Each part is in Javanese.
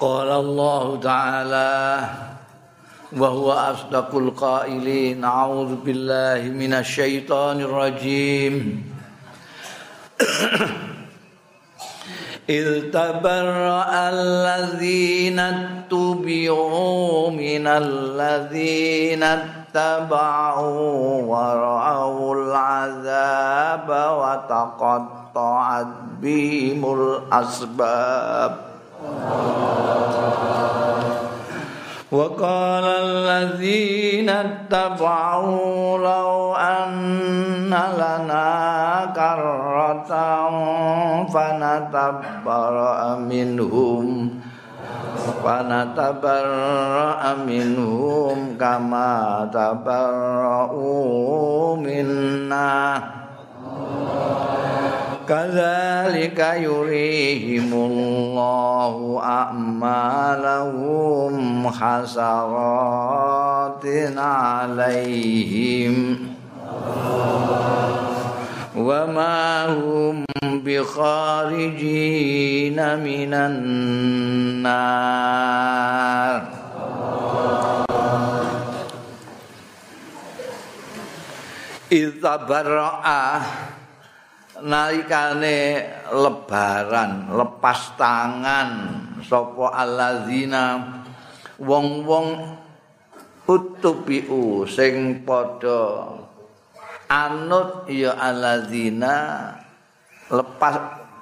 قال الله تعالى وهو أصدق القائلين أعوذ بالله من الشيطان الرجيم. إذ تبرأ الذين اتبعوا من الذين اتبعوا ورأوا العذاب وتقطعت بهم الأسباب. وقال الذين اتبعوا لو أن لنا كرة فنتبرأ منهم فنتبرأ منهم كما تبرأوا منا كذلك يريهم الله أعمالهم حسرات عليهم وما هم بخارجين من النار إذ تبرأ nalikane lebaran lepas tangan sapa allazina wong-wong utubiu sing padha anut ya allazina lepas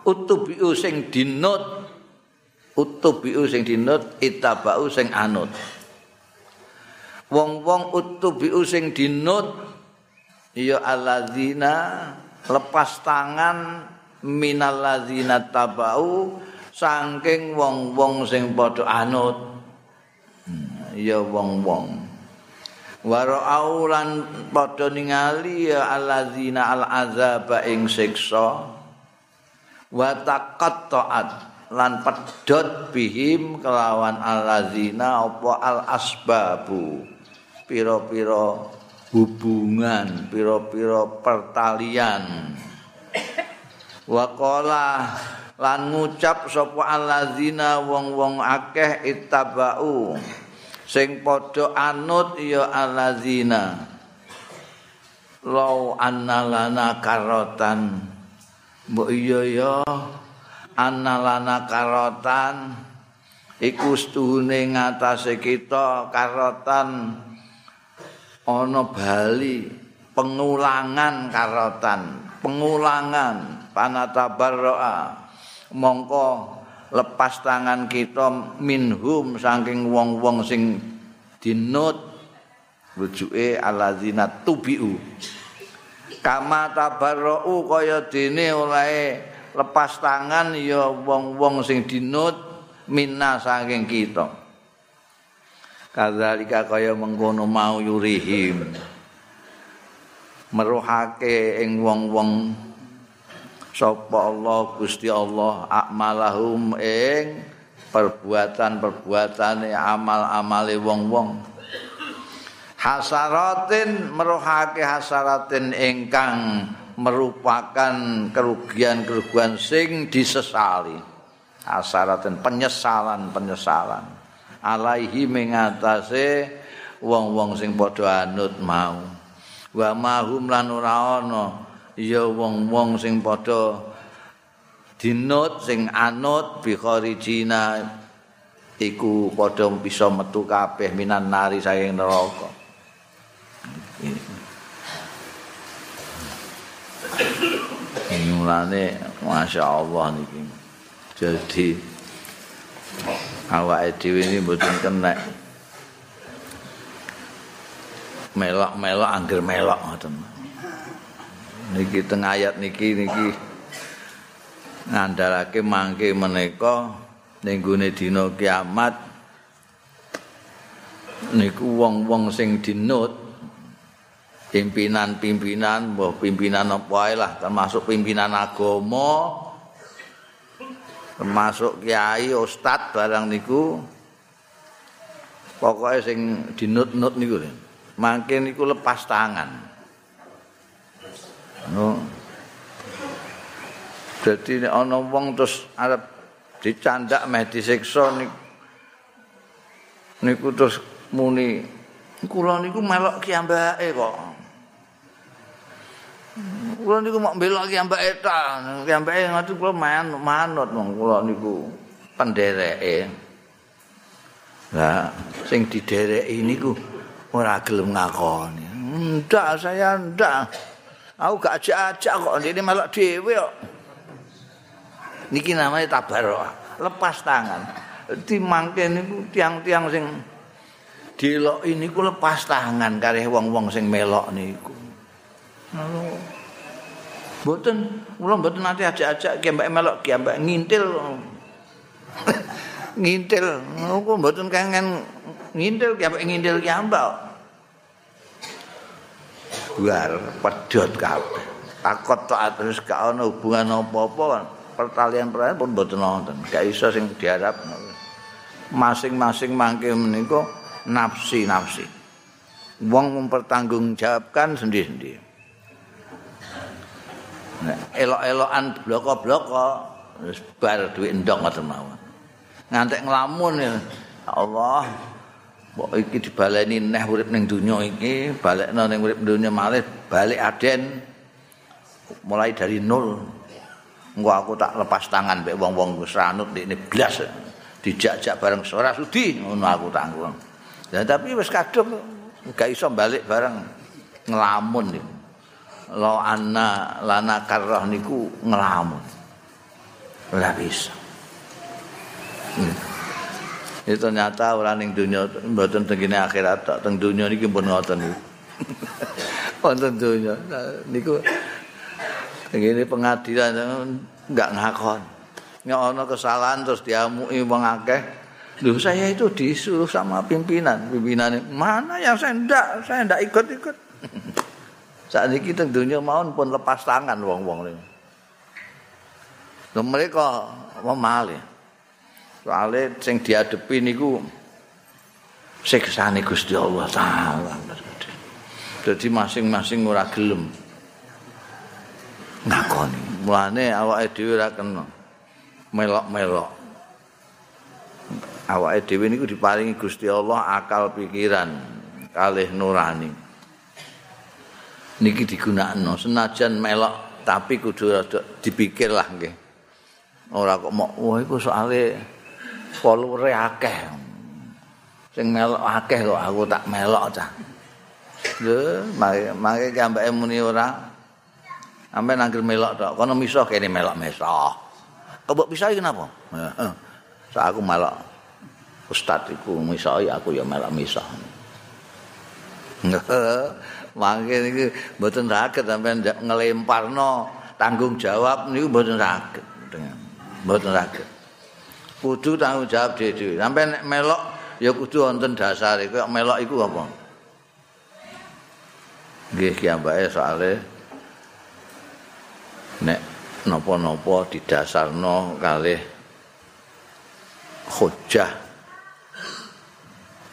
utubiu sing dinut utubiu sing dinut itabau sing anut. Wong-wong utubiu sing dinut ya allazina lepas tangan minal ladzina tabau saking wong-wong sing padha anut. Hmm, ya wong-wong. Warau lan padha ningali ya alladzina al azaba ing siksa. Wa taqatta'at lan pedhot bihim kelawan alladzina apa al asbabu pira-pira hubungan pira-pira pertalian. Waqala lan ngucap sapa allazina wong-wong akeh ittabau sing padha anut ya allazina. Law annalana karotan. Mbok iya ya annalana karotan. Iku stuhune ngatasé kita karotan ana bali pengulangan karotan pengulangan panatabarroa mongko lepas tangan kita minhum saking wong-wong sing dinut rujuke alazina tubiu. Kama tabarra'u kaya dene oleh lepas tangan ya wong-wong sing dinut minna saking kita kadzalika kaya mengkono mau yurihim. Meruhake ing wong-wong sapa Allah Gusti Allah akmalahum ing perbuatan-perbuatane amal-amale wong-wong. Hasaratin meruhake hasaratin ingkang merupakan kerugian-kerugian sing disesali. Hasaratin penyesalan-penyesalan alaihi mengatase wong-wong sing padha anut mau. Wa mahum lan ora ana ya wong-wong sing padha dinut sing anut bi kharijina iku padha bisa metu kabeh minan nari saking neraka. Ini mulane Masya Allah niki. Jadi awake dhewe ini mboten kena. Melok-melok angger melok ngoten. Niki teng ayat niki niki ngandalake mangke menika ning gone dina kiamat. Niku wong-wong sing dinut pimpinan-pimpinan mbah pimpinan apa lah termasuk pimpinan agama termasuk kiai ustad barang niku pokoknya sing dinut-nut niku makin niku lepas tangan. No. jadi ana wong terus arep dicandak meh disiksa niku niku terus muni kula niku melok kiambake kok kula niku mau belok kiambake ta kiambake ngoten kula man manut wong kula niku pendereke. Lah sing didereki niku ora gelem ngakoni. Ndak saya ndak. Aku gak ajak-ajak kok ini melok dhewe kok. Niki namanya tabarok lepas tangan. Mangke niku tiang-tiang sing delok ini ku lepas tangan kare wong-wong sing melok niku. Mboten, kula mboten nate ajak-ajak ki mbak melok ki mbak ngintil. ngintil, aku mboten kangen ngintil ki mbak ngintil ki mbak. Buar pedhot kabeh. Takut tak terus gak ana hubungan apa-apa. Pertalian-pertalian pun mboten nonton. Gak iso sing diharap. masing-masing mangke menika nafsi-nafsi. Wong mempertanggungjawabkan sendiri-sendiri. Elok-elokan bloko-bloko wis bar duit endok ngoten mawon. Ngantek nglamun ya Allah. Mbok iki dibaleni neh urip ning donya iki, balekno ning urip donya malih balik aden mulai dari nol. Engko aku tak lepas tangan mbek wong-wong wis ranut ndekne blas. dijak-jak bareng ora sudi ngono aku tanggung. Ya tapi wis kadung gak iso balik bareng ngelamun niku. Lo anna lana karroh niku ngelamun. Ora bisa. Hmm. Itu ternyata orang ning dunia mboten tengene akhirat tok teng dunia niki pun ngoten niku. Wonten dunia niku tengene pengadilan enggak ngakon. nek ana kesalahan terus diamuki wong akeh saya itu disuruh sama pimpinan pimpinannya mana yang saya ndak saya ndak ikut-ikut saat ini kita dunia mohon pun lepas tangan wong-wong ini lho mereka memalih soalnya yang dihadapi ini ku seksani Gusti Allah Ta'ala jadi masing-masing ora gelem ngakoni awake dhewe ora kena melok-melok. Awake dhewe niku diparingi Gusti Allah akal pikiran kalih nurani. Niki digunakno senajan melok tapi kudu rada dipikir lah nggih. Ora kok mau wah iku soalé follower akeh. Sing melok akeh kok aku tak melok cah. Mari mari gambake muni ora. Sampai nanggil melok tok, kono miso kene melok mesoh. Kebok bisa kenapa? So aku malah ustad iku misoi aku ya malah misah. Mangke niku mboten saged sampean ngelemparno tanggung jawab niku mboten saged mboten saged. Kudu tanggung jawab dhewe. Sampeyan nek melok ya kudu wonten dasare. Kok melok iku apa? Nggih ki ambake soalé nek napa-napa didasarno kalih hujjah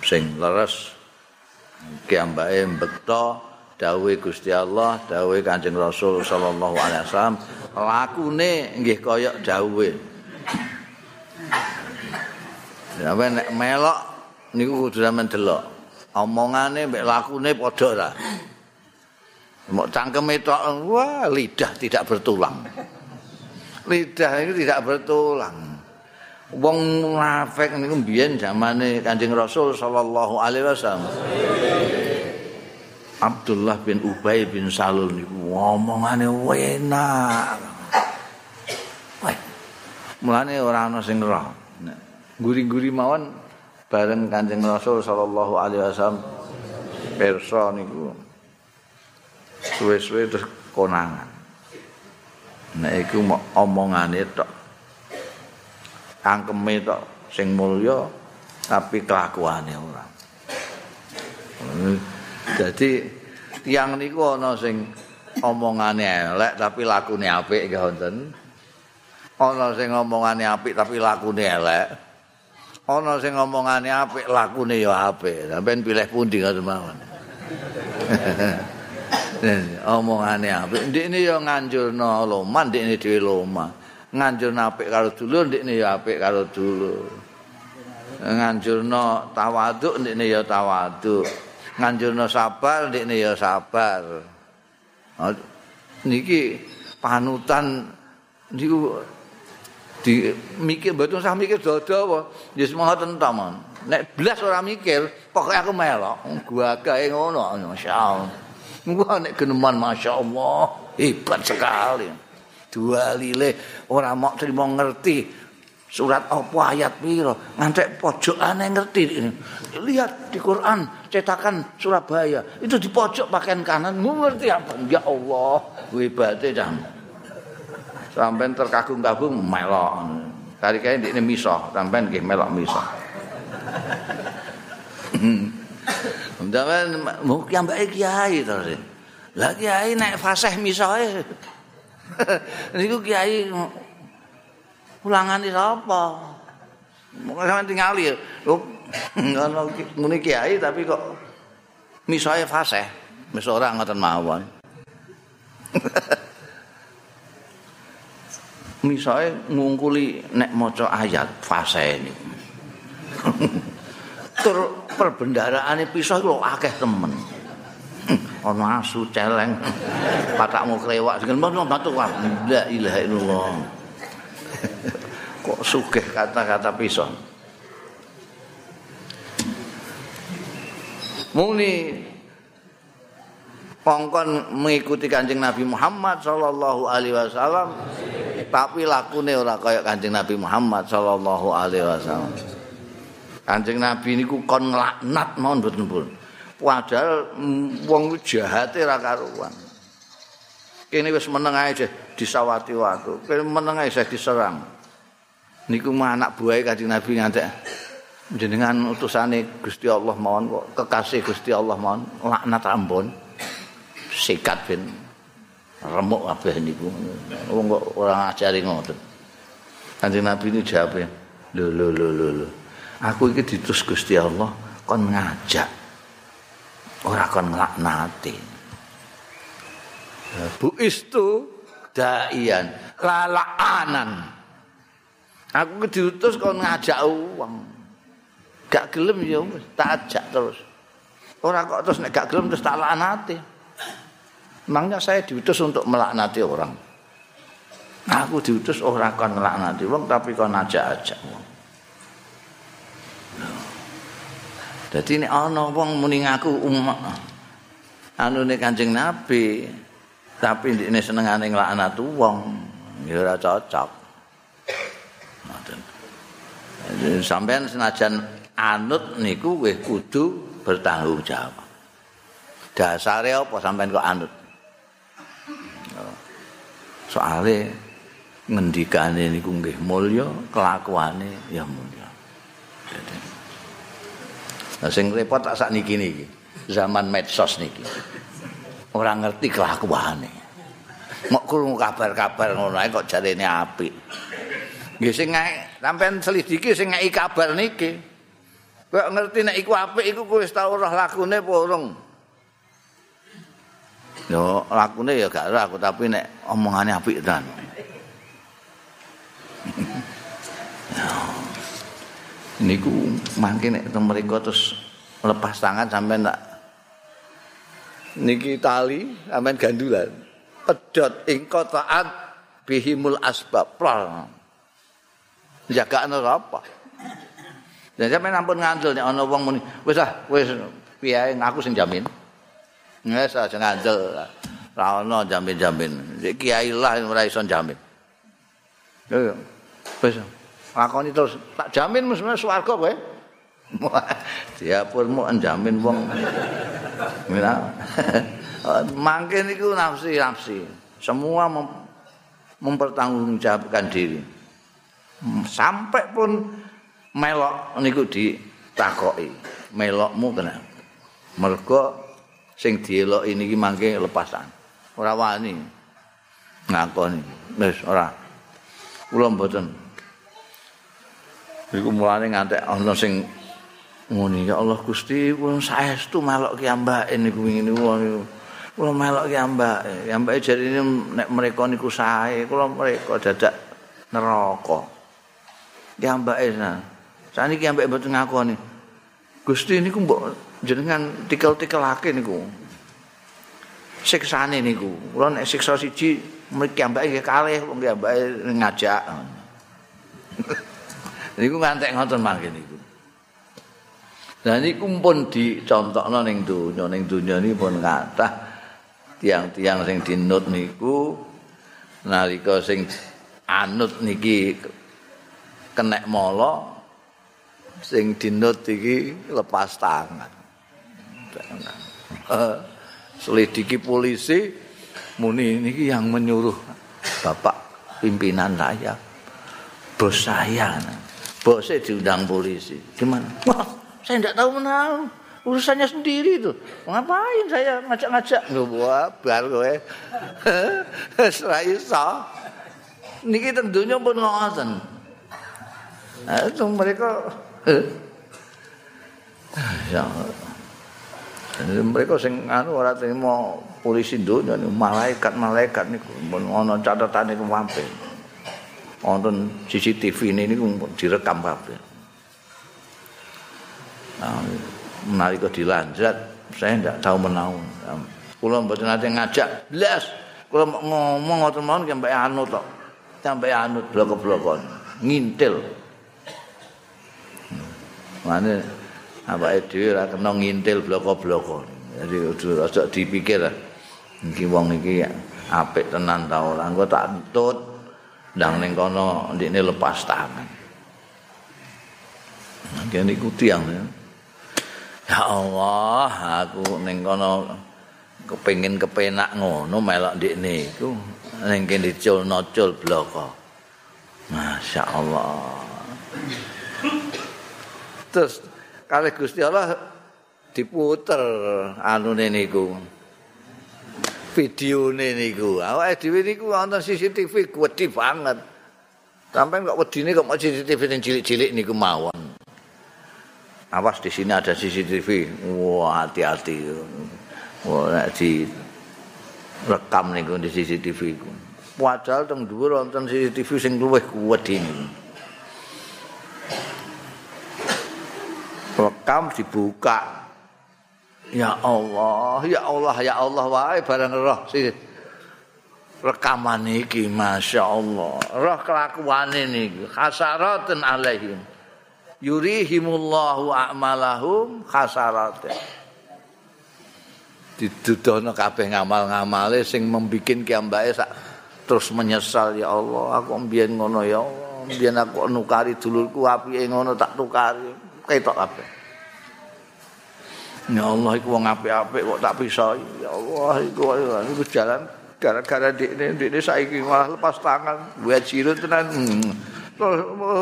sing leres kiambake mbekta dawuhe Gusti Allah dawuhe Kanjeng Rasul sallallahu alaihi wasallam lakune nggih kaya dawuhe Sampe nek melok niku kudu sampean delok omongane mbek lakune padha ora Mau cangkeme tok wah lidah tidak bertulang. lidah itu tidak bertulang. Wong munafik niku mbiyen zamane Kanjeng Rasul sallallahu alaihi wasallam. Abdullah bin Ubay bin Salul niku ngomongane enak. Wah. Mulane ora ana sing roh. Guri-guri mawon bareng Kanjeng Rasul sallallahu alaihi wasallam perso niku. Suwe-suwe terus konangan. nek iku omongane tok angkeme tok sing mulya tapi kelakuane ora jadi tiang niku ana sing omongane elek tapi lakune apik nggih wonten. Ana sing omongane apik tapi lakune elek. Ana sing omongane apik lakune ya apik. Sampean pilih pundi ngoten mawon? Omongane apik. Ndekne ya nganjurno loman ndekne dhewe loma nganjurno apik karo dulur ndekne ya apik karo dulur. Nganjurno tawaduk ndekne ya tawaduk nganjurno sabar ndekne ya sabar. Niki panutan niku di mikir betul usah mikir dodo apa? Ya semoga tentamon nek belas ora mikir pokoknya aku melok. Gua gawe ngono masyaallah gua nek geneman masyaallah hebat sekali. Dua lile ora mau terima ngerti surat apa ayat piro. Ngantek pojokane ngerti lihat di Quran cetakan Surabaya. Itu di pojok pakaian kanan. Ngerti apa. Ya Allah hebate jam. Sampai terkagum-kagum melok. Kali kali ini miso. Sampai nggih melok miso. Sampeyan mau kiambake kiai terus. Lah kiai nek fasih misoe. Niku kiai ulangane sapa? Mung sampeyan tingali ya. Ngono ngene kiai tapi kok misoe fasih. Wis ora ngoten mawon. misoe ngungkuli nek maca ayat fase niku. Tur perbendaraane pisah iku akeh temen. Ana asu celeng. Patakmu klewak mana batu la ilaha illallah. Kok sugih kata-kata pisah. Muni pongkon mengikuti Kanjeng Nabi Muhammad sallallahu alaihi wasallam tapi lakune ora kaya Kanjeng Nabi Muhammad sallallahu alaihi wasallam. Kanjeng Nabi niku kon nglaknat mboten pun. Padahal mm, wong jahate ra karuan. Kene wis meneng ae disawati waktu. Kene meneng ae diserang. Niku mah anak buahe Kanjeng Nabi ngantek jenengan utusane Gusti Allah mawon kok kekasih Gusti Allah mawon laknat ampun. Sikat ben remuk kabeh niku. Wong kok ora ngajari ngoten. Kanjeng Nabi ini jawab, "Lho lho lho lho lho. Aku iki ditus Gusti Allah kon ngajak. Ora kon nglaknati." Bu istu daian lalaanan. Aku diutus kon ngajak uang. Gak gelem ya tak ajak terus. Ora kok terus nek gak gelem terus tak laknati. Emangnya saya diutus untuk melaknati orang. Aku diutus orang kan melaknati wong tapi kon ajak-ajak wong. Jadi ini ana wong muni ngaku umat. Anu ne Kanjeng Nabi, tapi ini senengane nglaknat wong, ya ora cocok. Ngoten. Sampeyan senajan anut niku wis kudu bertanggung jawab. Dasare apa sampean kok anut? soale ngendikane niku nggih mulya kelakuane ya mulya Nah sing repot tak sakniki niki zaman medsos niki ora ngerti kelakuane mok krungu kabar-kabar ngono kok jarene apik nggih sing sampean selidiki sing ngeki kabar niki kok ngerti nek iku apik iku kowe wis tau roh lakune apa urung Yo lakune ya gak aku tapi nek omongane apik tenan. Niku mangke nek teng mriku terus lepas tangan sampai ndak niki tali sampean gandulan. Pedot ing kotaan bihimul asbab. Jagaan apa? Dan sampean ampun ngandel nek ana wong muni, wis ah wis piye ngaku sing jamin. Wes aja ngandel. Ra ono jamin-jamin. Iki kiai lah ora iso jamin. Yo. Wes lakoni terus tak jamin mesti swarga kowe. Diapun mu jamin wong. Mira. Mangke niku nafsi-nafsi. Semua mem mempertanggungjawabkan diri. Sampai pun melok niku ditakoki. Melokmu kenapa? Mergo sing dielok ini iki mangke lepasan. Ora wani. Ngakoni. Wis ora. Kula mboten. Iku mulane ngantek ana sing ngene ya Allah Gusti kula saestu melok ki ambake niku wingi niku kula melok ki ambake ambake jarine nek mereka niku sae kula mereka dadak neraka ki ambake Saniki ambek mboten ngakoni. Gusti niku mbok jenengan tikel-tikelake niku. Siksane niku. Kula nek siksa siji mriki ambek nggih kalih wong ambek ngajak. niku ngantek ngoten mangke niku. Lah niku pun dicontokno ning donya ning donya niki pun kathah tiang-tiang sing dinut niku nalika sing anut niki kenek molo sing dinut iki lepas tangan. Uh, selidiki polisi muni niki yang menyuruh bapak pimpinan saya bos saya. Bosnya diundang polisi. Gimana? Wah saya tidak tahu menau urusannya sendiri itu. Ngapain saya ngajak-ngajak? Nggak buat bar gue serai so niki tentunya pun nah, itu mereka ya. Mereka sing anu ora terima polisi nih malaikat-malaikat niku. Pun ana catatane kemampe wonten CCTV niku direkam kabeh. Nah, menalika dilanjat saya tidak tahu menau kula mboten nate ngajak blas kula ngomong ngoten mawon sampai anu tok. Sampai anu blok-blokon ngintil Mane awake dhewe ora kena ngintil bloko-bloko. Jadi aja dipikir iki wong iki apik tenan ta ora. Engko tak entut ndang ning kono ndekne lepas tangan. Nggih niku tiyang ya. Allah, aku ning kono kepengin kepenak ngono melok ndekne iku ning kene dicul-nocul bloko. Masya Allah. Terus kalih Gusti Allah diputer anune niku. Videone niku. Awake dhewe niku wonten CCTV gedhe banget. Sampai kok wedine kok CCTV sing cilik-cilik niku mawon. Awas di sini ada CCTV wah hati-hati. Wah di rekam niku di CCTV ku. Padahal teng dhuwur wonten CCTV sing luwih niku rekam dibuka. Ya Allah ya Allah ya Allah wae barang roh si rekaman iki Masya Allah. Roh kelakuan ini khasaratin alaihim. Yurihimullahu a'malahum khasaratin didudono kabeh ngamal-ngamale sing membikin kiambake terus menyesal ya Allah aku mbiyen ngono ya Allah mbiyen aku nukari dulurku apike ngono tak tukari ketok kabeh. Ya Allah iku wong apik-apik kok tak pisah. Ya Allah iku iku jalan gara-gara dekne dekne saiki malah lepas tangan buat jirut tenan. Hmm.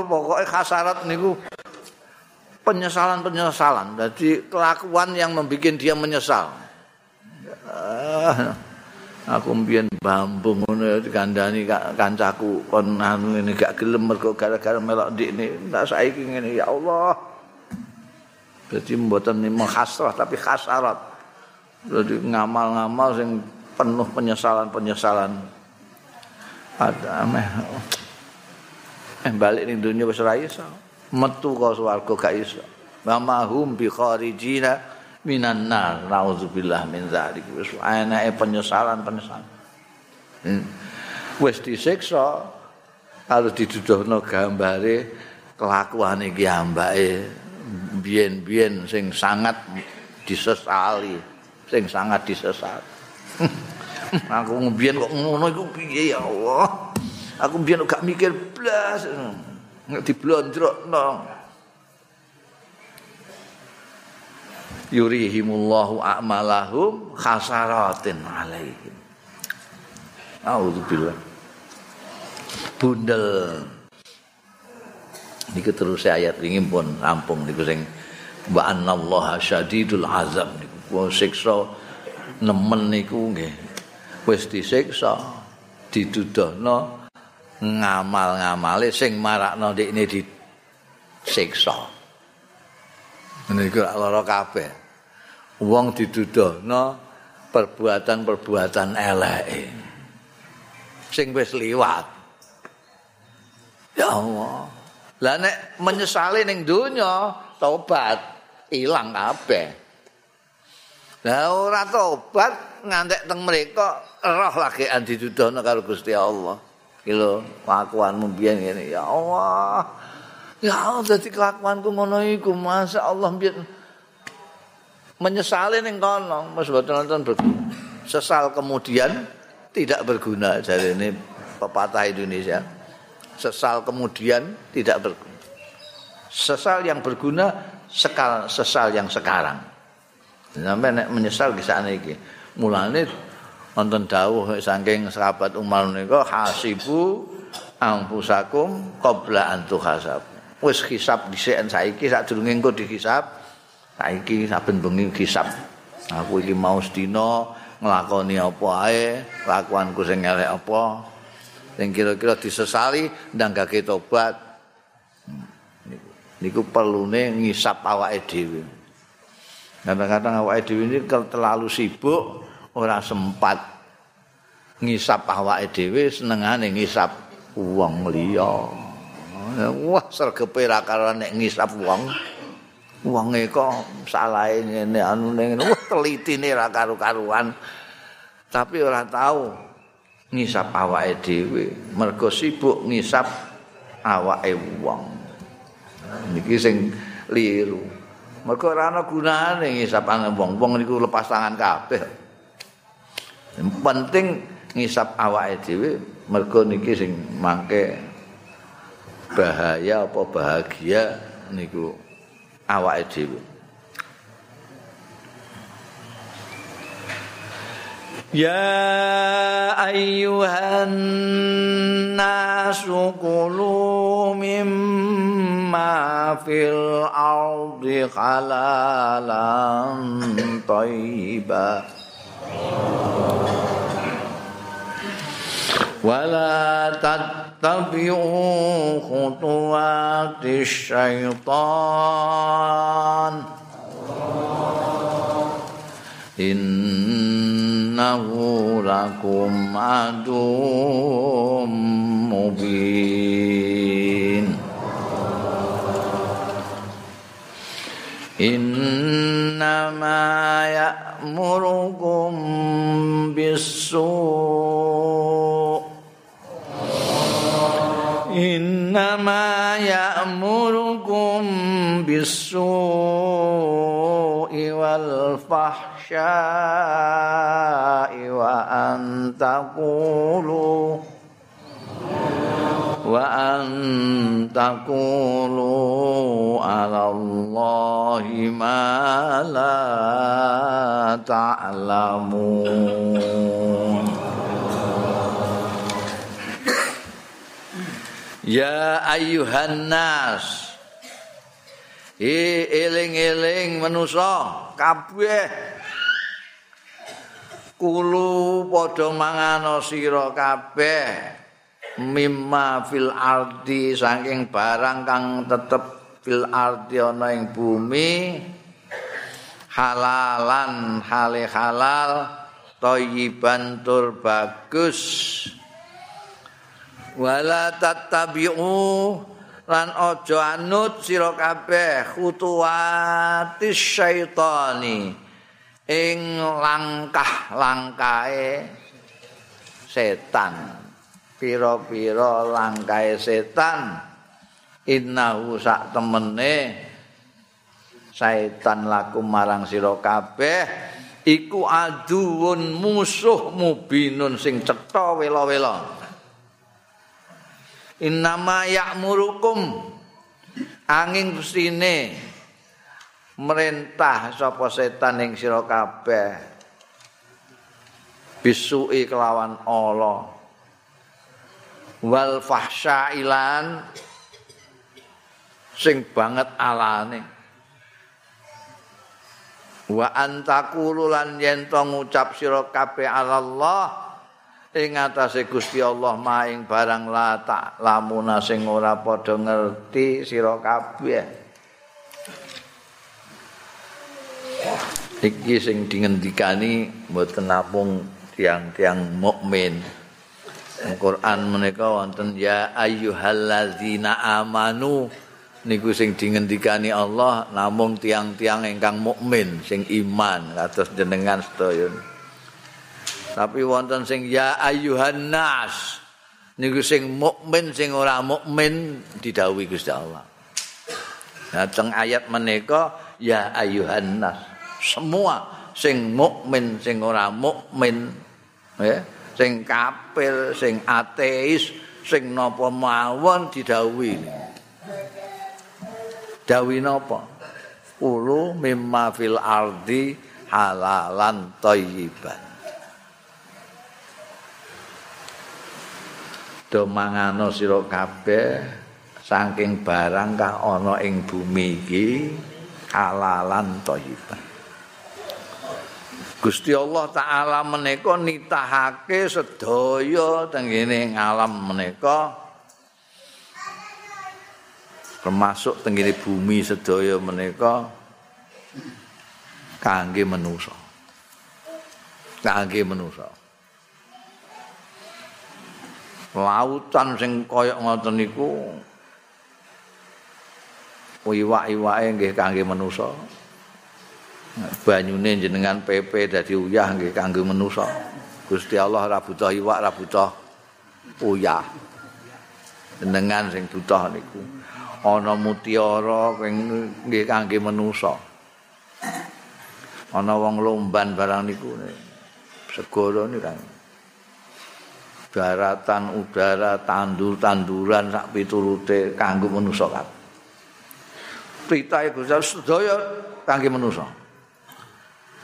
Pokoknya khasarat niku penyesalan-penyesalan. Jadi kelakuan yang membuat dia menyesal. Ah, aku mbiyen bambu ngono dikandani kancaku kon anu ini gak gelem mergo gara-gara melok ndikne. Tak saiki ngene ya Allah. Jadi mboten menghasrah tapi khasarat. Jadi ngamal-ngamal sing penuh penyesalan-penyesalan. Ada ameh. Eh balik ning dunya wis ora iso. Metu ka swarga gak iso. Wa mahum bi kharijina minan nar. Nauzubillah min dzalik. Wis enake penyesalan-penyesalan. Hmm. Wis disiksa harus diduduhno gambare kelakuan iki ambake biyen-biyen sing sangat disesali, sing sangat disesat. aku mbiyen kok ngono iku piye ya Allah. Aku mbiyen gak mikir blas. Nek diblondrokno. Yurihimullahu a'malahum khasaratin alaihim. Auzubillah. Bundel. Niku terus ayat ini pun rampung niku sing wa anallaha syadidul azab niku siksa nemen niku nggih. Wis disiksa didudohno ngamal-ngamale sing marakno ndekne disiksa. Niku lara kabeh. Wong didudohno perbuatan-perbuatan eleke. Sing wis liwat. Ya Allah Lah nek menyesali ning donya tobat ilang kabeh. Lah ora tobat ngantek teng mereka roh lagi andi dudono karo Gusti Allah. Iki lho kelakuanmu biyen ngene ya Allah. Ya Allah dadi kelakuanku ngono iku masa Allah biyen menyesali ning kono wis boten nonton. Sesal kemudian tidak berguna ini pepatah Indonesia. Sesal kemudian tidak berguna. Sesal yang berguna sekal sesal yang sekarang. Sampai nek menyesal kisah iki. Mulane wonten dawuh saking sahabat Umar niku hasibu anfusakum qabla an tuhasab. Wis hisab dhisik saiki sadurunge engko dihisab. Saiki saben bengi hisab. Aku iki mau sedina nglakoni apa ae, lakuanku sing elek apa. Sing kira-kira disesali ndanggake tobat. Niku perlune ngisap awake dhewe. Kadang-kadang awake dhewe ini terlalu sibuk ora sempat ngisap awake dhewe senengane ngisap wong liya. Wah, sregepe ra karo nek ngisap wong. Wonge kok salahe ngene anu ngene. Wah, telitine ra karo-karuan. Tapi ora tahu ngisap awake dhewe. Mergo sibuk ngisap awake wong. niki sing liru. Mergo ora ana gunane ngisap wong-wong niku lepas tangan kabeh. Penting ngisap awake dhewe mergo niki sing mangke bahaya apa bahagia niku awake dhewe. يا أيها الناس كلوا مما في الأرض حلالا طيبا. ولا تتبعوا خطوات الشيطان. إن إنه لكم عدو مبين. إنما يأمركم بالسوء. إنما يأمركم بالسوء والفحشاء. وأن تقولوا وأن تقولوا على الله ما لا تعلمون Ya ayyuhan nas. E eling-eling manusa kabeh. Kulu padha mangano sira kabeh. Mimma fil ardi saking barang kang tetep fil ardi ana ing bumi. Halalan hale halal thayyiban tur bagus. wala tattabi'u lan aja anut sira kabeh khutuwatis syaitani ing langkah-langkahe setan. Pira-pira langkahe setan innahu sak temene setan laku marang sira kabeh iku aduun musuh mubinun sing cetha wela-wela. Innama ya'murukum angin kusine merintah sapa setan ing sira kabeh. Bisuki kelawan Allah. Wal fahsyailan sing banget alane. Wa antakulu lan yen to ngucap sira kabeh Allah ing atase Gusti Allah maing barang la tak lamuna sing ora padha ngerti sira kabeh iki sing dingendikani mboten namung tiang-tiang mukmin Quran menika wonten ya ayyuhalladzina amanu niku sing dingendikani Allah namung tiang-tiang ingkang mukmin sing iman kados jenengan sedaya. Tapi wonten sing ya ayyuhan nas niku sing mukmin sing ora mukmin didhawuhi Gusti Allah. Dateng ayat menika ya ayyuhan nas semua sing mukmin sing ora mukmin ya sing kafir, sing ateis, sing napa mawon didhawuhi. Dawi napa? Ulu mimma fil ardi halalan thayyiban. Do mangano sira kabeh saking barang kah ana ing bumi iki halalan thayyiban. Gusti Allah taala menika nitahake sedaya tengene ngalam menika termasuk tengene bumi sedaya menika kangge manusa. Kangge manusa. Lautan sing kaya ngoten niku iwak-iwake nggih kangge manusa. Banyune jenengan PP dadi uyah nggih kanggo manusa. Gusti Allah ora butuh iwak, ora butuh uyah. Jenengan sing butuh niku. Ana mutiara nggih kangge manusa. Ana wong lomban barang niku segara niku kan. Daratan, udara, tandur-tanduran sak piturute kanggo manusa kabeh. Pritahe Gusti sedaya kangge manusa.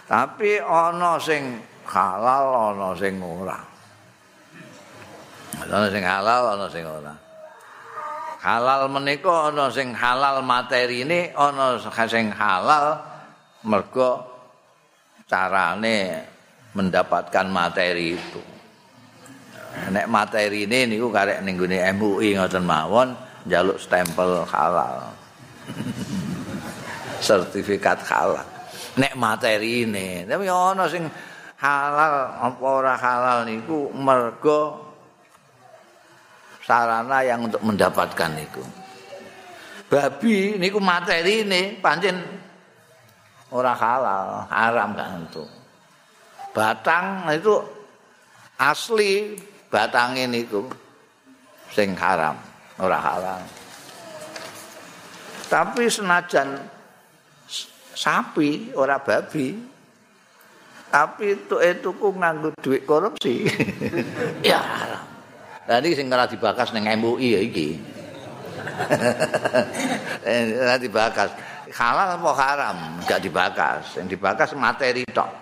Tapi ana sing halal ana sing ora. Ana sing halal ana sing ora. Halal menika ana sing halal materi ini ana sing halal mergo carane mendapatkan materi itu. Nek materi ini niku karek ning gone MUI ngoten mawon njaluk stempel halal. Sertifikat halal. Nek materi ini. Tapi ana sing halal apa ora halal niku mergo sarana yang untuk mendapatkan niku. Babi niku materi ini pancen ora halal, haram kan itu. Batang itu asli batang niku sing haram, ora halal. Tapi senajan sapi ora babi. Tapi itu itu ku nganggo duit korupsi. Ya. Haram ini sing ora dibakas ning MUI ya iki. Ora dibakas halal apa haram? Enggak dibakas yang dibakas materi tok.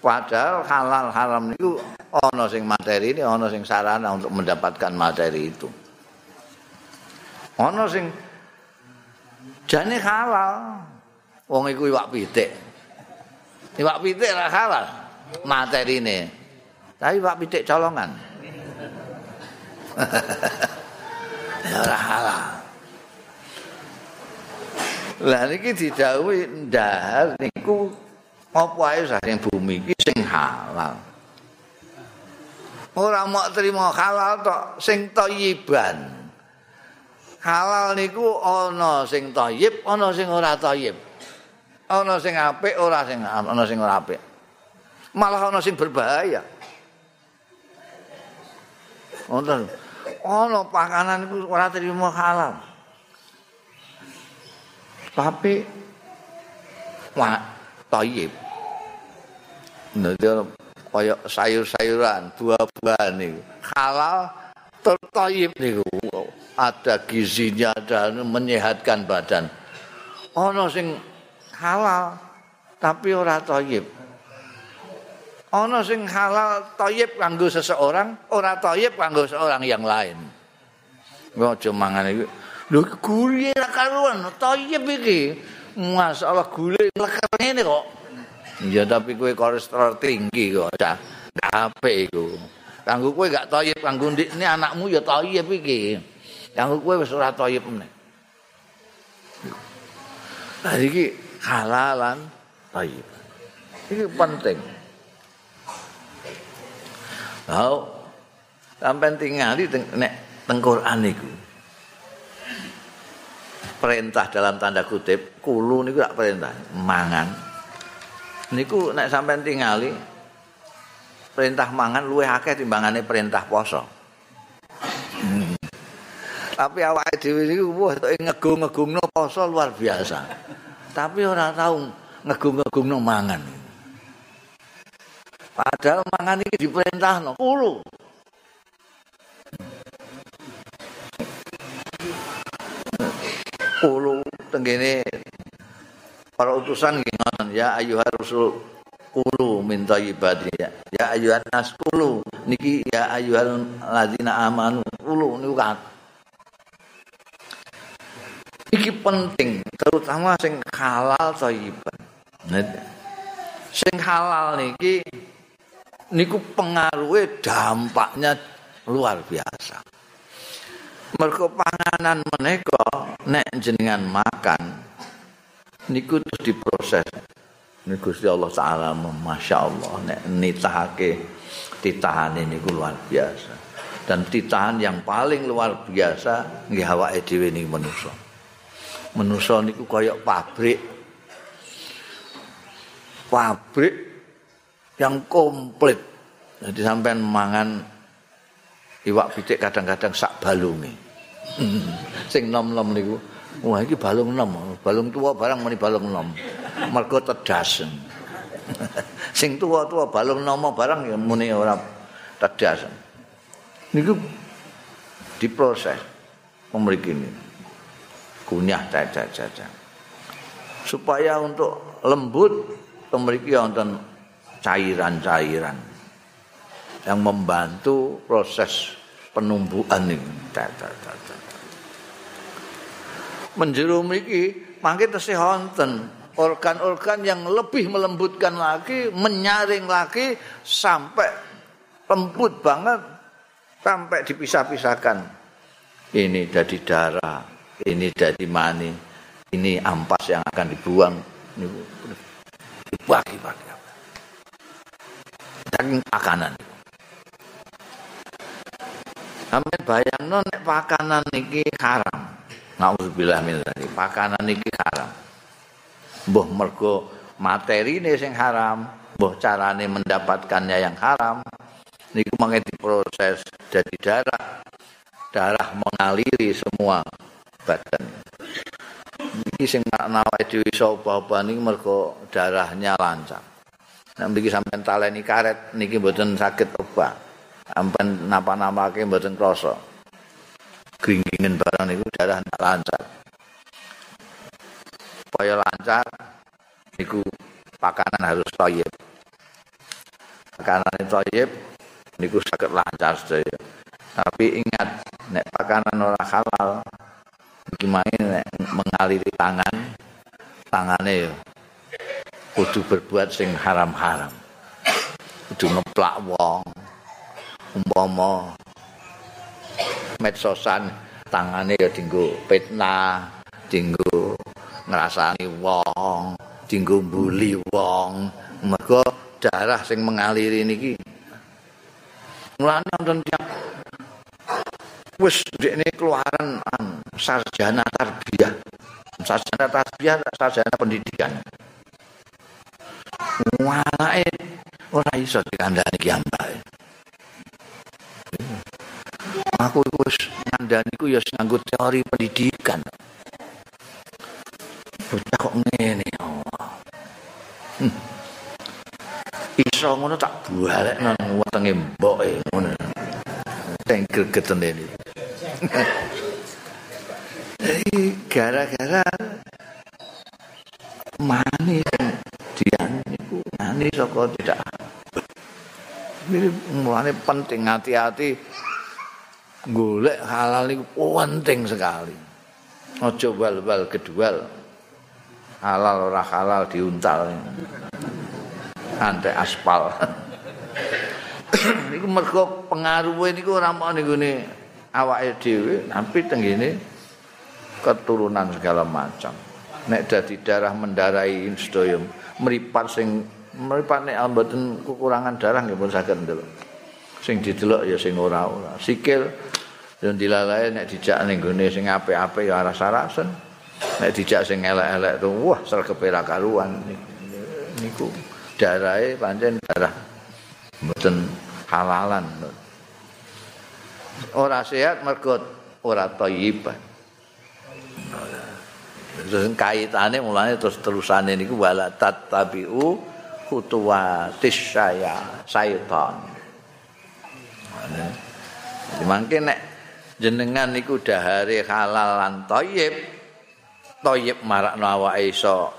Padahal halal haram itu ono sing materi ini ono sing sarana untuk mendapatkan materi itu. Ono sing jane halal wong iku iwak pitik. Iwak pitik ora halal materine. Tapi iwak pitik colongan. ora halal. Lah niki didhawuhi ndahar niku apa ae sing bumi iki sing halal. Ora mau terima halal tok sing thayyiban. Halal niku ana sing thayyib, ana sing ora thayyib. Ana sing apik ora sing ana sing ora apik. Malah ana sing berbahaya. Wonten. Ana panganan iku ora terima halal. Tapi wah thayyib Nanti kaya sayur-sayuran, buah-buahan niku. Halal tertayyib niku. Ada gizinya dan menyehatkan badan. Ana sing halal tapi ora thayyib. Ana sing halal thayyib kanggo seseorang, ora thayyib kanggo seorang yang lain. Aja mangan iki. Lho gule ra karuan, thayyib iki. Masalah gule leker ngene kok. Ya tapi kowe kolesterol tinggi kok, cah. Apik iku. Kanggo kowe gak thayyib, kanggo ndikne anakmu ya thayyib iki. Kanggo kowe wis ora thayyib meneh. Nah, iki halalan baik. Ini penting. Lalu sampean tingali nek teng Quran niku. Perintah dalam tanda kutip, kulu niku gak perintah, mangan. Niku nek sampean tingali perintah mangan luwih akeh timbangane perintah poso. Hmm. Tapi awake dhewe niku wah ngegung-ngegungno poso luar biasa. Tapi ora tahu ngegung-ngegungno mangan. Padahal mangan iki diperintahno kulo. Kulo tenggene para utusan ngoten ya ayuhar rusul kulu min thayyibati ya ya ayuhan nas kulu niki ya ayuhal ladzina amanu kulu niku iki penting terutama sing halal thayyiban sing halal niki niku pengaruhe dampaknya luar biasa. Mergo panganan menika nek jenengan makan niku terus diproses. Niku Gusti Allah taala Masya Allah nek nitahake titahan niku luar biasa. Dan titahan yang paling luar biasa nggih awake dhewe manusa. Manusa niku kaya pabrik. Pabrik yang komplit. Jadi sampai mangan iwak pitik kadang-kadang sak balungi. Sing nom-nom niku. Wah iki balung nom, balung tua barang meni balung nom. Mergo tedas. Sing tua-tua balung nom barang ya muni ora tedas. Niku diproses memiliki ini. Kunyah caca-caca. Supaya untuk lembut memiliki wonten cairan-cairan yang membantu proses penumbuhan ini. Menjeru mriki mangke tesih wonten organ-organ yang lebih melembutkan lagi, menyaring lagi sampai lembut banget sampai dipisah-pisahkan. Ini dari darah, ini dari mani, ini ampas yang akan dibuang. Ini dibagi-bagi. daging pakanan. Sampai bayang nek pakanan niki haram. Nauzubillah min dzalik. Pakanan niki haram. Mbah mergo materine sing haram, mbah carane mendapatkannya yang haram. Niku mangke diproses jadi darah. Darah mengaliri semua badan. Niki sing makna dhewe sapa niki mergo darahnya lancar. Nek mriki sampean taleni karet niki mboten sakit obah. Sampean napa-napake mboten krasa. Gringgingen barang niku darah lancar. Supaya lancar niku pakanan harus toyib. Pakanan toyib niku sakit lancar sedaya. Tapi ingat nek pakanan ora halal gimana nek mengaliri tangan tangane ya kudu berbuat sing haram-haram. Kudu ngeplak wong. Umpama medsosan tangane ya dinggo fitnah, dinggo ngrasani wong, dinggo mbuli wong. Mergo darah sing mengaliri niki. Mulane wonten tiap wis dekne keluaran sarjana tarbiyah. Sarjana tarbiyah, sarjana pendidikan. anake ora iso dikandani ki ambake. Aku iku wis ngandani ku ya nganggo teori pendidikan. Bocah kok ngene Allah. Hmm. Iso ngono tak balik nang wetenge mboke ngono. Teng gregeten gara-gara manis ini saka tidak? Ini mulanya penting hati-hati. Golek halal itu penting sekali. Ojo bal-bal kedua halal ora halal diuntal. Antek aspal. Ini mergo pengaruh ini orang mau nih gini awak dewi tapi tenggini keturunan segala macam nek dadi darah mendarai sedaya meripat sing mripat nek mboten kekurangan darah nggih pun saged ndelok. Sing didelok ya sing ora-ora. Sikil yo dilalae nek dijak ning gone sing apik-apik ya aras-arasen. Nek dijak sing elek-elek tuh wah sregepe ra karuan niku. Darahe pancen darah mboten halalan. Ora sehat mergo ora thayyib. Terus kaitane mulane terus terusane niku wala tattabi'u khutuwatis saya syaitan. Jadi mungkin nek jenengan niku dahare halal lan thayyib, thayyib marakno awake iso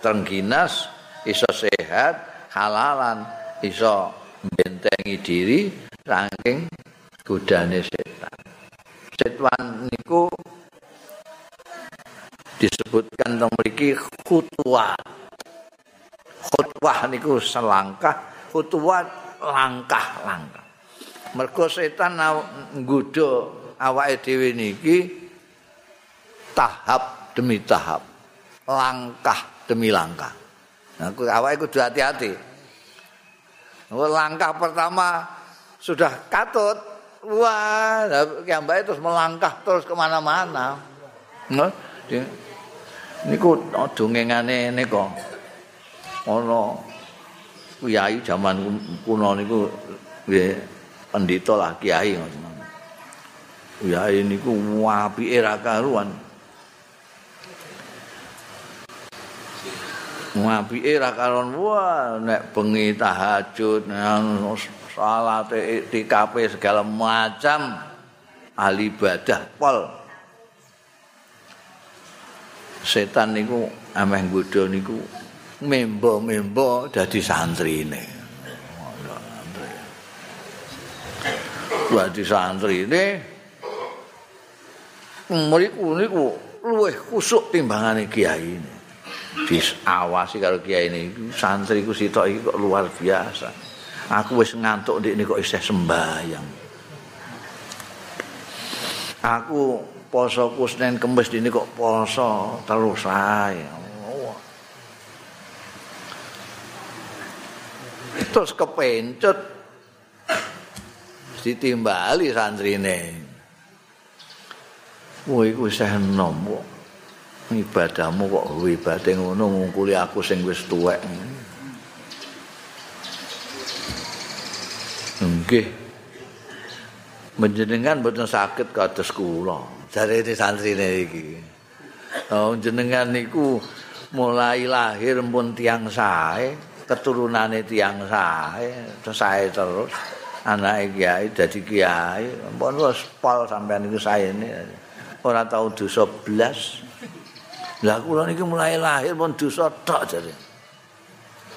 tengginas, iso sehat, halalan iso bentengi diri saking godane setan. Setan niku disebutkan tentang mriki khutwah. Khutwah niku selangkah, khutwah langkah-langkah. Mergo setan nggodha awake dhewe niki tahap demi tahap, langkah demi langkah. Nah, awake kudu hati-hati. Langkah pertama sudah katut, wah, baik terus melangkah terus kemana-mana. Nah, niku dongengane niku ana kiai jaman kuno niku nggih pendhita lah kiai ngoten kiai niku apike ra karuan. Apike ra karuan. Wah nek bengi tahajud salat TKP segala macam ahli ibadah pol setan niku ameh nggodha niku membo-membo dadi santrine. Dadi santrine mriku niku luwih kusuk timbangane kiai ini. Diawasi karo kiai ini santri ku sitok iki kok luar biasa. Aku wis ngantuk ndek kok isih sembahyang. Aku poso kusnen kemis ini kok poso terus ae. Terus kepencut ditimbali santrine. Iku wis enom kok. Ibadahmu kok ibadate ngono ngungkuli aku sing wis tuwek. Nggih. Menjenengan mboten saged kados kula. dari santri iki. Oh, jenengan niku mulai lahir pun tiang sae, keturunane tiang sae, terus sae terus. Anake kiai dadi kiai, pun wis pol sampean niku sae ini. Ora tau dosa blas. Lah kula niki mulai lahir pun dosa tok jare.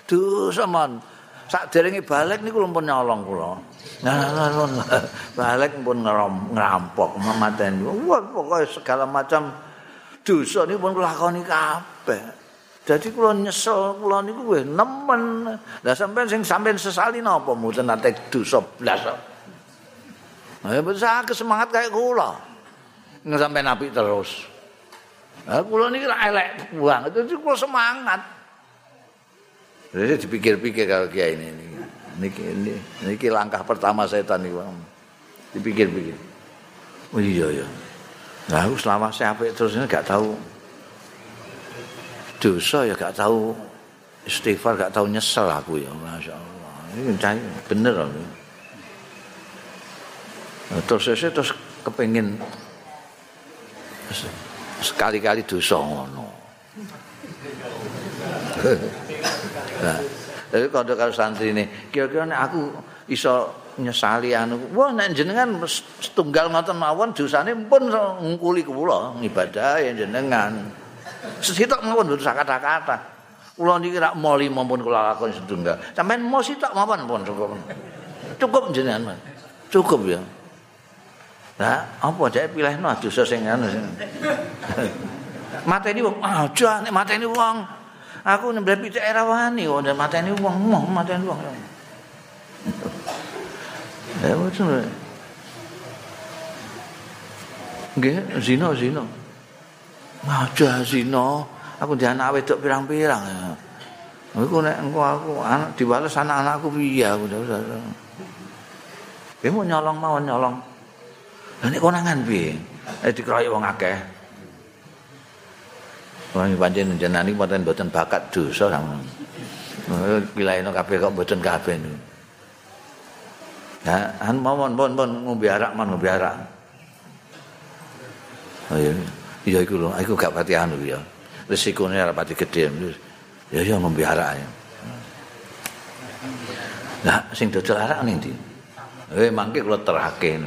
Dosa mon. Sak derenge balik niku pun nyolong kula. Balik pun ngerampok, memateni. Wah, pokoknya segala macam dosa ini pun lakoni kabeh. Jadi kula nyesel, kula niku wis nemen. Lah sampean sing sampean sesali napa mboten nate dosa blas. Nah, ya bisa semangat kayak kula. Nggak sampai nabi terus. Nah, kula niki elek buang, itu kula semangat. Jadi dipikir-pikir kalau kiai ini. Niki ini niki langkah pertama setan niku dipikir-pikir. Oh iya ya nah aku selama saya apik terus gak tahu dosa ya gak tahu istighfar gak tahu nyesel aku ya. Masya Allah ini cahaya bener loh nah, terus saya terus kepingin sekali-kali dosa ngono. Nah Jadi kalau kalau santri ini, kira-kira aku iso nyesali anu, wah nek jenengan setunggal ngoten mawon dosane pun ngkuli kula ngibadah ya jenengan. Sesitok mawon mboten kata-kata. Kula niki rak moli maupun kula lakoni setunggal. Sampeyan mau sitok mawon pun cukup. Cukup jenengan. Cukup ya. Nah, apa jek pilihno dosa sing anu sing. Mateni wong aja nek mateni wong. Aku nembel pitik era wani kok ndak mateni wong, mau mateni wong. Eh wis ngono. Nggih, zina zina. Aja zina. Aku di anak wedok pirang-pirang ya. Iku nek engko aku anak dibales anak-anakku piye aku. Kowe mau nyolong mau nyolong. Lah nek konangan piye? Eh dikeroyok wong akeh. Wong pancen jenengan iki mboten mboten bakat dosa sama. Pilaino kabeh kok mboten kabeh niku. Ya, an mawon pun pun ngombe arak man ngombe arak. Oh iya, iya iku lho, aku gak pati anu ya. Resikone ora pati gedhe. Ya ya ngombe arak ya. Lah sing dodol arak ning ndi? Eh mangke kula terake.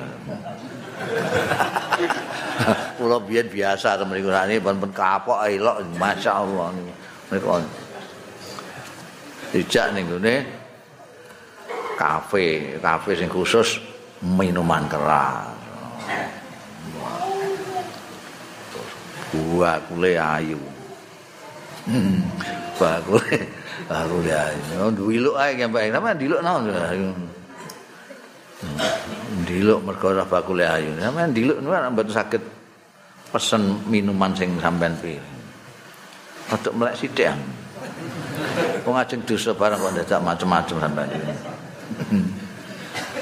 kula biyen biasa temen iku sakniki pun kapok elok masyaallah niku. Dijak ning gone kafe, kafe sing khusus minuman keras. Buah kule ayu. Hmm, buah kule, ayu. Oh, diluk ae ngembek. Nama diluk naon? Diluk mergo ora bakule ayu. Sama diluk niku mboten saged pesen minuman sing sampean pilih. Untuk melek sithik. Wong ajeng dosa barang kok dadak macam-macam sampean.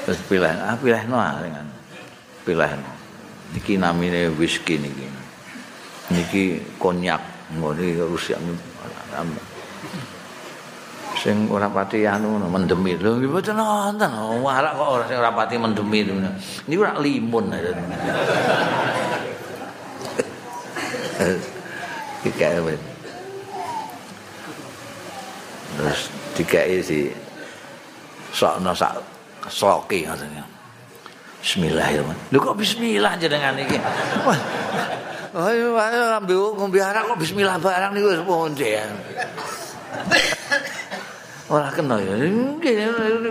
Terus pilih, ah pilih no dengan pilih no. Niki namine whisky niki. Niki konyak, ngene Rusia sing ora pati anu mendemi lho mboten nonton warak kok ora sing ora pati mendemi niku rak limun Dikae. Terus dikae si sokno sak soki ngoten. Bismillahirrahmanirrahim. Lho kok bismillah jenengan iki? Ayo ayo ambil ngombe arak kok bismillah barang niku wis ponde. Ora kena ya. Nggih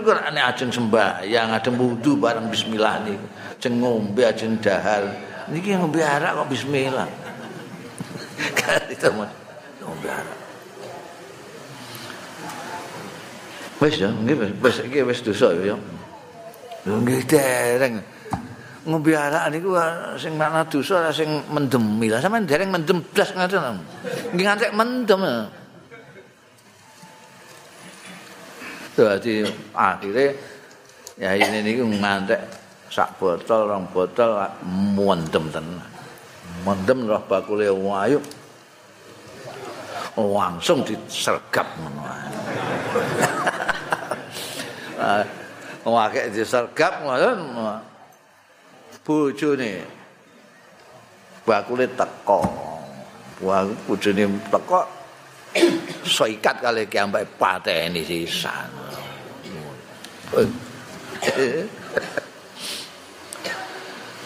nek ajeng sembahyang ajeng wudu bareng bismillah niku. Ajeng ngombe ajeng dahar. Niki ngombe arak kok bismillah. Kali teman ngombe arak. Wis ya, nggih wis iki wis dosa ya. Lho nggih dereng. Ngombe arak niku sing makna dosa sing mendemi. Lah sampean dereng mendem blas ngoten. Nggih ngantek mendem. Dadi akhire ya ini niku ngantek sak botol rong botol mendem tenan. Mendem roh bakule ayu. langsung disergap ngono ae. Wake disergap ngoten. Bojone bakule teko. Bojone teko soikat kali ki ambek pateni sisan.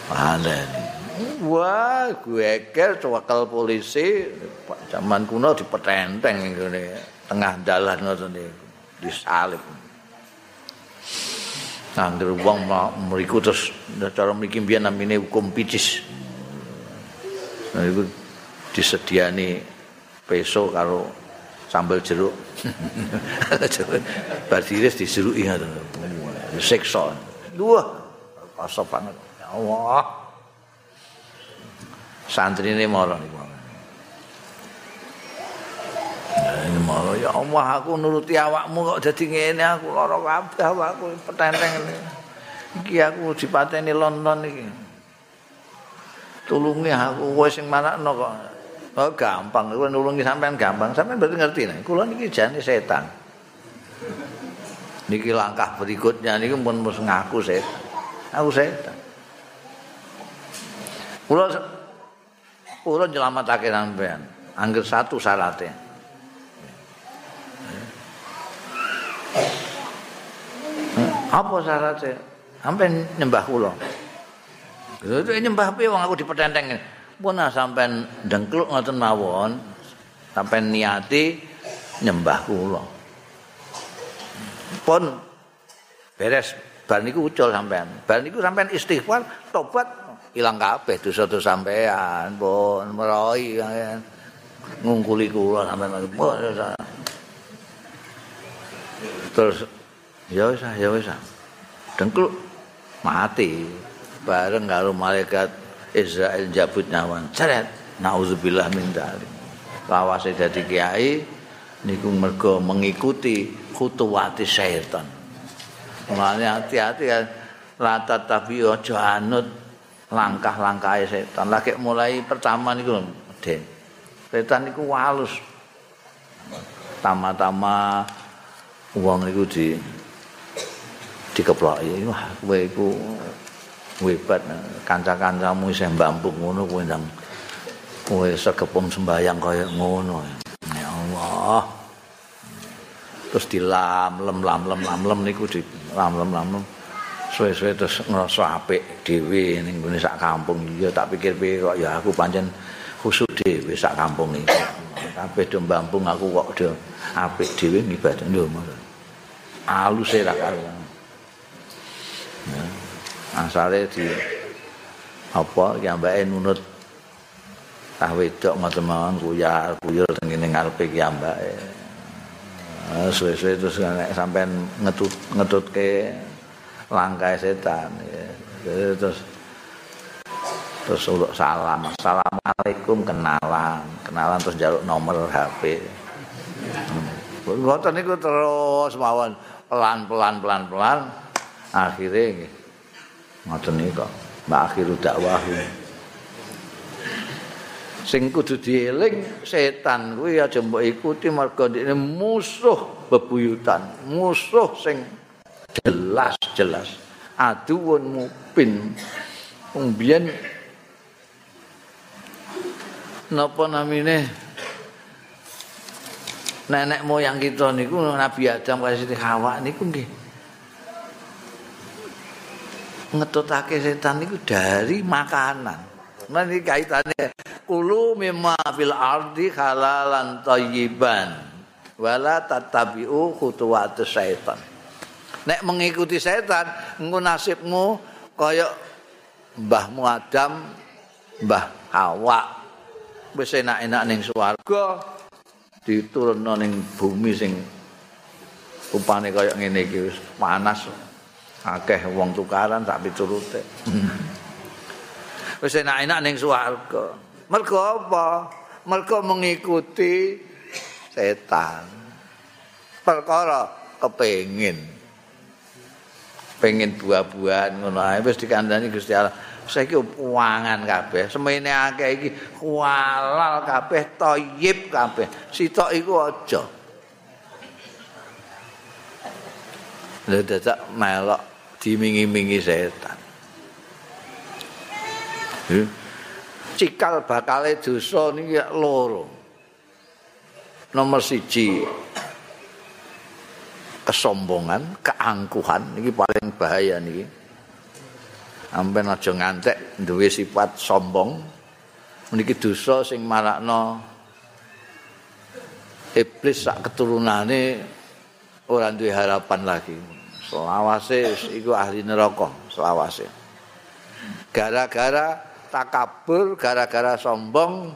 Panen. Wah, gue ker cewakal polisi zaman kuno dipetenteng ngene tengah dalan ngoten niku disalib. Angger wong mriku terus cara mriki mbiyen namine hukum picis. Nah iku disediani peso karo sambal jeruk. Bar diris diseruki ngoten. Siksa. Wah, rasa banget. Ya Allah. Santrine marah niku. Ini malah ya Allah aku nuruti awakmu kok jadi ngene aku lara kabeh awakku petenteng ini. Iki aku dipateni London iki. Tulungi aku wis sing marakno kok. Oh gampang, kowe nulungi sampean gampang. Sampean berarti ngerti nek kula niki jane setan. Niki langkah berikutnya niki pun mesti ngaku setan. Aku setan. Kula kula nyelametake sampean. Angger satu syaratnya. Apa syaratnya? Sampai nyembah kula. Itu nyembah piye wong aku dipetenteng. Pun sampai dengkluk ngoten mawon, sampai niati nyembah kula. Pun beres bar niku ucul sampean. Bar niku sampean istighfar, tobat ilang kabeh dosa-dosa sampean. Pun meroi ngungkuli kula sampean. Terus ya wis ya wis dengkluk mati bareng karo malaikat Israel jabut nyawan ceret nauzubillah min dzalik lawase dadi kiai niku mergo mengikuti khutuwati setan Mulanya hati-hati kan la tatabi aja anut langkah-langkah setan. Lagi mulai pertama niku den setan niku walus. Tama-tama wong niku di dikeploki wah kowe iku hebat kanca-kancamu isih mbambung ngono kowe ndang. Kowe segepung sembayang kaya ngono. Ya Allah. Terus dilam lem lam lem lam lem niku di lam lem lam lem suwe-suwe terus ngrasa apik dhewe ning gone sak kampung. Iya tak pikir-pikir kok ya aku pancen khusuk dhewe sak kampung iki. Kabeh do mbambung aku kok do apik dhewe ngibadah lho alus e ra karuan asale di apa ki ambake nunut. Tah wedok ngoten mawon kuyar kuyur teng ngene ngarepe ki ambake. Ah, suwe-suwe terus nek sampean ngetut ngetutke langkah setan ya. terus terus uluk salam. Assalamualaikum kenalan. Kenalan terus jaluk nomor HP hmm. ngoten niku terus mawon. Pelan-pelan pelan-pelan. Akhirnya ngoten niku mbak akhiru dakwah sing kudu dieling setan kuwi aja mbok ikuti mergo ini musuh bebuyutan musuh sing jelas-jelas. Aduun mupin umbian napa namine? Nenek moyang kita niku Nabi Adam kaya Siti Hawa niku nggih ngetutake setan niku dari makanan. Nah ini kaitannya kulu mimma fil ardi halalan thayyiban wala tatabi'u khutuwat setan. Nek mengikuti setan, engko nasibmu kaya mbahmu Adam, mbah Hawa. Wis enak-enak ning swarga diturunno ning bumi sing rupane kaya ngene iki wis panas. Akeh wong tukaran tak piturute. Wis enak-enak ning swarga. Mergo apa? Mergo mengikuti setan. Perkara kepengin. Pengen buah-buahan ngono ae wis dikandani Gusti Allah. Saiki uangan kabeh, semene akeh iki halal kabeh, thayyib kabeh. Sitok iku aja. Lha dadak melok dimingi-mingi setan. Cikal bakale dosa niki loro. Nomor siji kesombongan, keangkuhan niki paling bahaya niki. Ampen aja ngantek duwe sifat sombong. Niki dosa sing marakno iblis sak keturunane ora duwe harapan lagi. Selawase iku ahli neraka selawase. Gara-gara takabur gara-gara sombong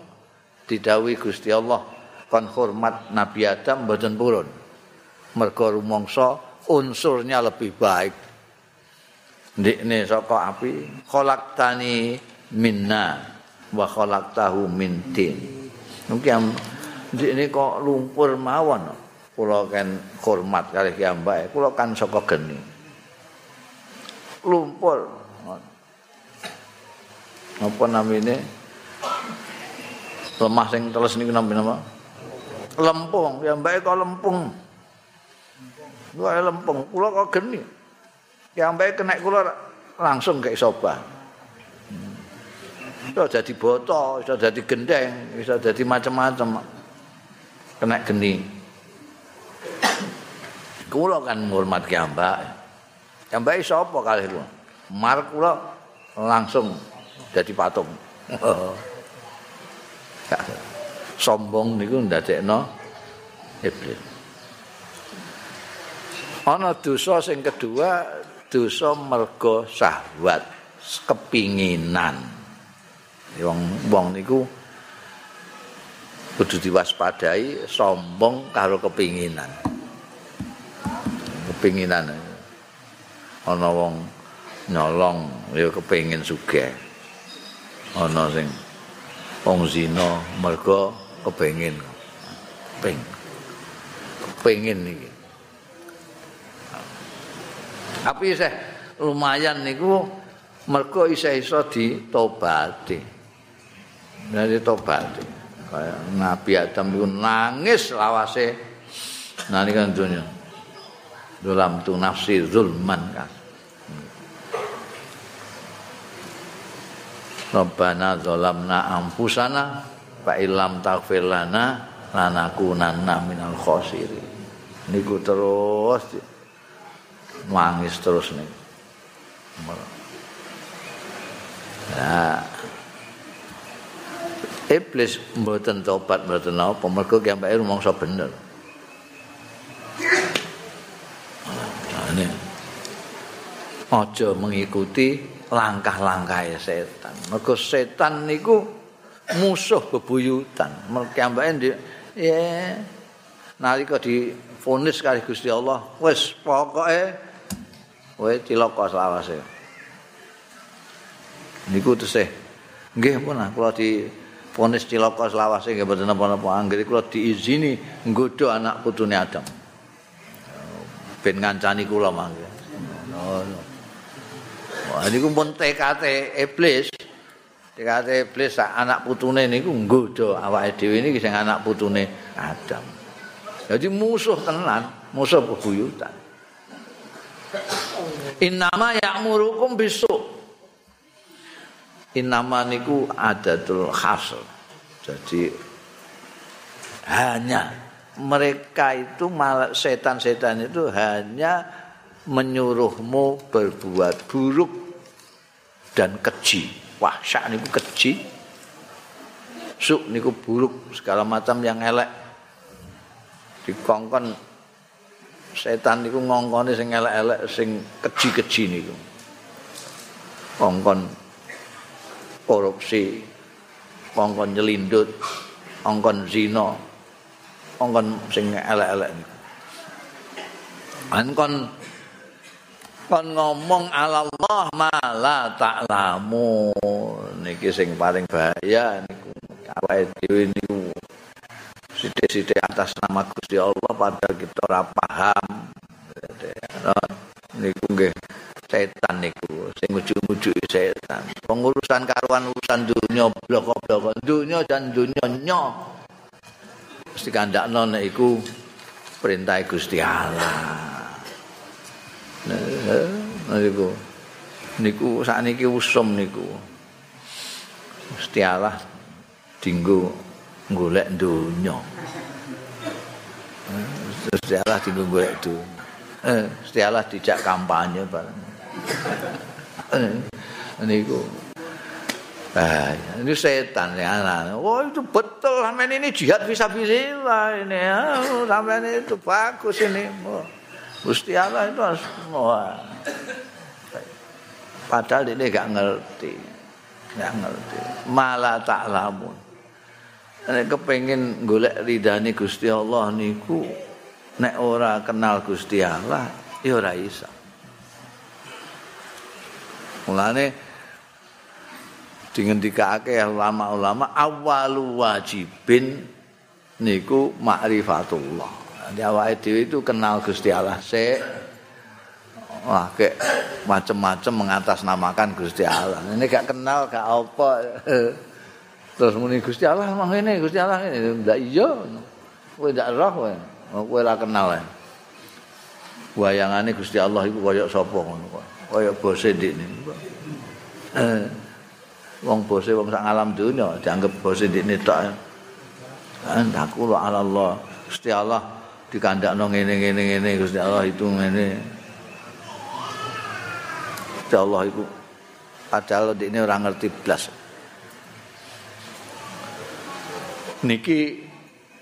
didawi Gusti Allah. Kon hormat Nabi Adam mboten purun. Mergo rumangsa unsurnya lebih baik. Ndikne saka api khalaqtani minna wa khalaqtahu min tin. Mungkin ndikne kok lumpur mawon kula kan hormat kalih kiambake kula kan saka geni lumpur apa namine lemah sing teles niku nampi napa lempung kiambake kok lempung Wah lempung, kula kok geni. Kiambake kena kula langsung kayak soba. Bisa jadi botol, bisa jadi gendeng, bisa jadi macam-macam. Kena geni. Kula kan ngurmat ki. Ambak sapa kalih kula? Mar kula langsung dadi patung. Sombong niku ndadekno iblis. Ana dosa sing kedua, dosa mergo syahwat, kepinginan. Wong wong niku kudu diwaspadai sombong karo kepinginan. Kepinginan ana wong nyolong ya kepengin sugih ana sing wong zina mergo kepengin peng kepengin iki tapi sih lumayan niku mergo isa-isa ditobati. Dari tobati. Kayak Nabi Adam itu nangis lawase nalikan dunia. Dalam tu nafsi zulman kan. Rabbana zalamna anfusana fa illam taghfir lana lanakunanna minal khosirin. Niku terus nangis terus nih. Nah, iblis mboten tobat mboten apa mergo kiambake rumangsa bener. Aja mengikuti langkah-langkah setan. Mergo setan niku musuh bebuyutan. Mergo kiambake ya nalika di vonis kali Gusti Allah, wis pokoke kowe cilaka selawase. Niku tesih. Nggih pun kula di vonis cilaka selawase nggih mboten napa-napa anggere kula diizini nggodha anak putune Adam. Ben ngancani kula mangke. Wah, niku pun TKT iblis. TKT iblis anak putune niku nggodha awake dhewe niki sing anak putune Adam. Jadi musuh tenan, musuh bebuyutan. Innama ya'murukum bisu. Innama niku adatul hasr. Jadi hanya mereka itu setan-setan itu hanya menyuruhmu berbuat buruk dan keji. Wahsyak niku keji. Suk niku buruk segala macam yang elek. Dikongkon setan niku ngongkone sing elek-elek sing keji-keji niku. Kongkon korupsi, kongkon nyelindut, kongkon zina, kongkon sing elek-elek niku. Kan kon kon ngomong ala Allah mala ta'lamu. Niki sing paling bahaya niku. Awake dhewe niku sithik-sithik atas nama Gusti Allah padahal kita ora paham. Niku nggih setan niku sing ujug-ujug setan. Pengurusan karuan urusan dunia blok-blok dunia dan dunia nyo mesti kandakno nek iku perintah Gusti Allah. Nah niku niku sakniki usum niku. Gusti Allah dinggo golek dunya Gusti Allah dinggo golek dunya eh Gusti Allah dijak kampanye bareng. Niku Ah, ini setan ya anak. Oh itu betul sampean ini jihad bisa ini ya. Sampean itu bagus ini. Gusti Allah itu harus wah. Padahal ini gak ngerti. Gak ngerti. Malah tak lamun. Nek kepengin golek ridane Gusti Allah niku nek ora kenal Gusti Allah ya ora iso. Mulane dingendikake ulama-ulama awalu wajibin niku ma'rifatullah. Jadi awake dhewe itu kenal Gusti Allah sik. Wah, kayak macam-macam mengatasnamakan Gusti Allah. Ini gak kenal, gak apa. Terus muni Gusti Allah mah ngene, Gusti Allah ngene. Ndak iya. Kowe ndak roh kowe. Kowe ora kenal. Bayangane Gusti Allah iku kaya sapa ngono kok. Kaya bose ndikne. Eh. Wong bose wong sak alam dunya dianggap bose ndikne tok. Antaku ala Allah. Gusti Allah dikandakno ngene-ngene ngene Gusti Allah itu ngene. Gusti Allah itu padahal ini orang ngerti blas. Niki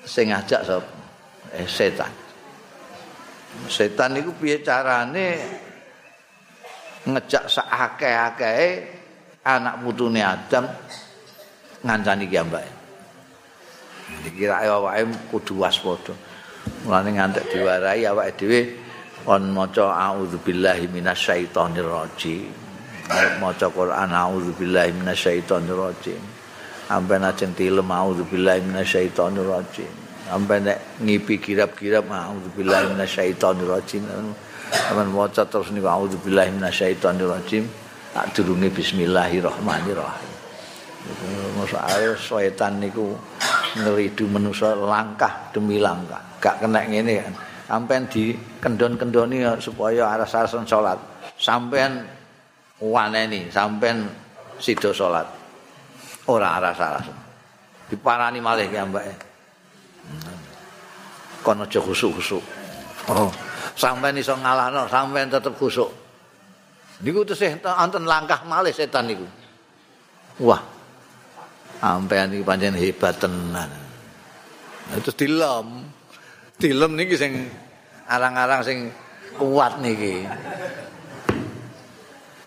sing ngajak sop eh, setan. Setan niku piye carane ngejak sakake-akeh anak putune Adam ngancani ki mbake. Dikira awake kudu waspada. Mulane ngantek diwarai awake dhewe kon maca auzubillahi minasyaitonir rajim. Maca Quran auzubillahi minasyaitonir rajim. Sampai najeng tilem auzubillahi minasyaitonir rajim. Sampai nek ngipi kirap-kirap auzubillahi minasyaitonir rajim. Aman maca terus niku auzubillahi minasyaitonirrajim. Tak durunge bismillahirrahmanirrahim. Masa ae setan niku ngeridu manusa langkah demi langkah. Gak kena ngene kan. Sampeyan di kendon-kendoni supaya aras-arasan salat. Sampeyan waneni, sampeyan sida salat. Ora aras-arasan. Diparani malih ki ambake. Kono aja khusuk-khusuk. Oh, sampeyan iso ngalahno, sampeyan tetep khusuk. Niku tesih anten langkah malih setan niku. Wah. Sampeyan iki pancen hebat tenan. Terus dilem. Dilem niki sing arang-arang sing kuat niki.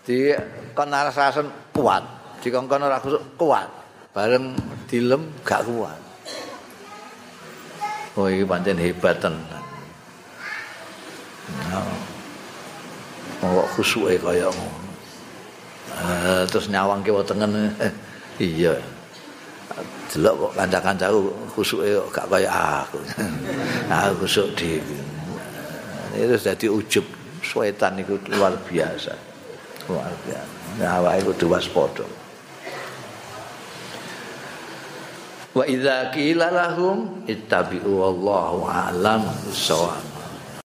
Di kon rasasen kuat, dikongkon ora kuat. Bareng dilem gak kuat. Oh iki pancen hebat tenan. Kok khusuke kaya ngono. Uh, terus nyawang kiwa tengen iya. Delok kok kanca-kancaku khusuke gak kaya aku. aku khusuk dhewe. Itu jadi ujub setan itu luar biasa. Luar biasa. Nah, awake kudu waspada. Wa idza qila lahum ittabi'u wallahu a'lam bissawab.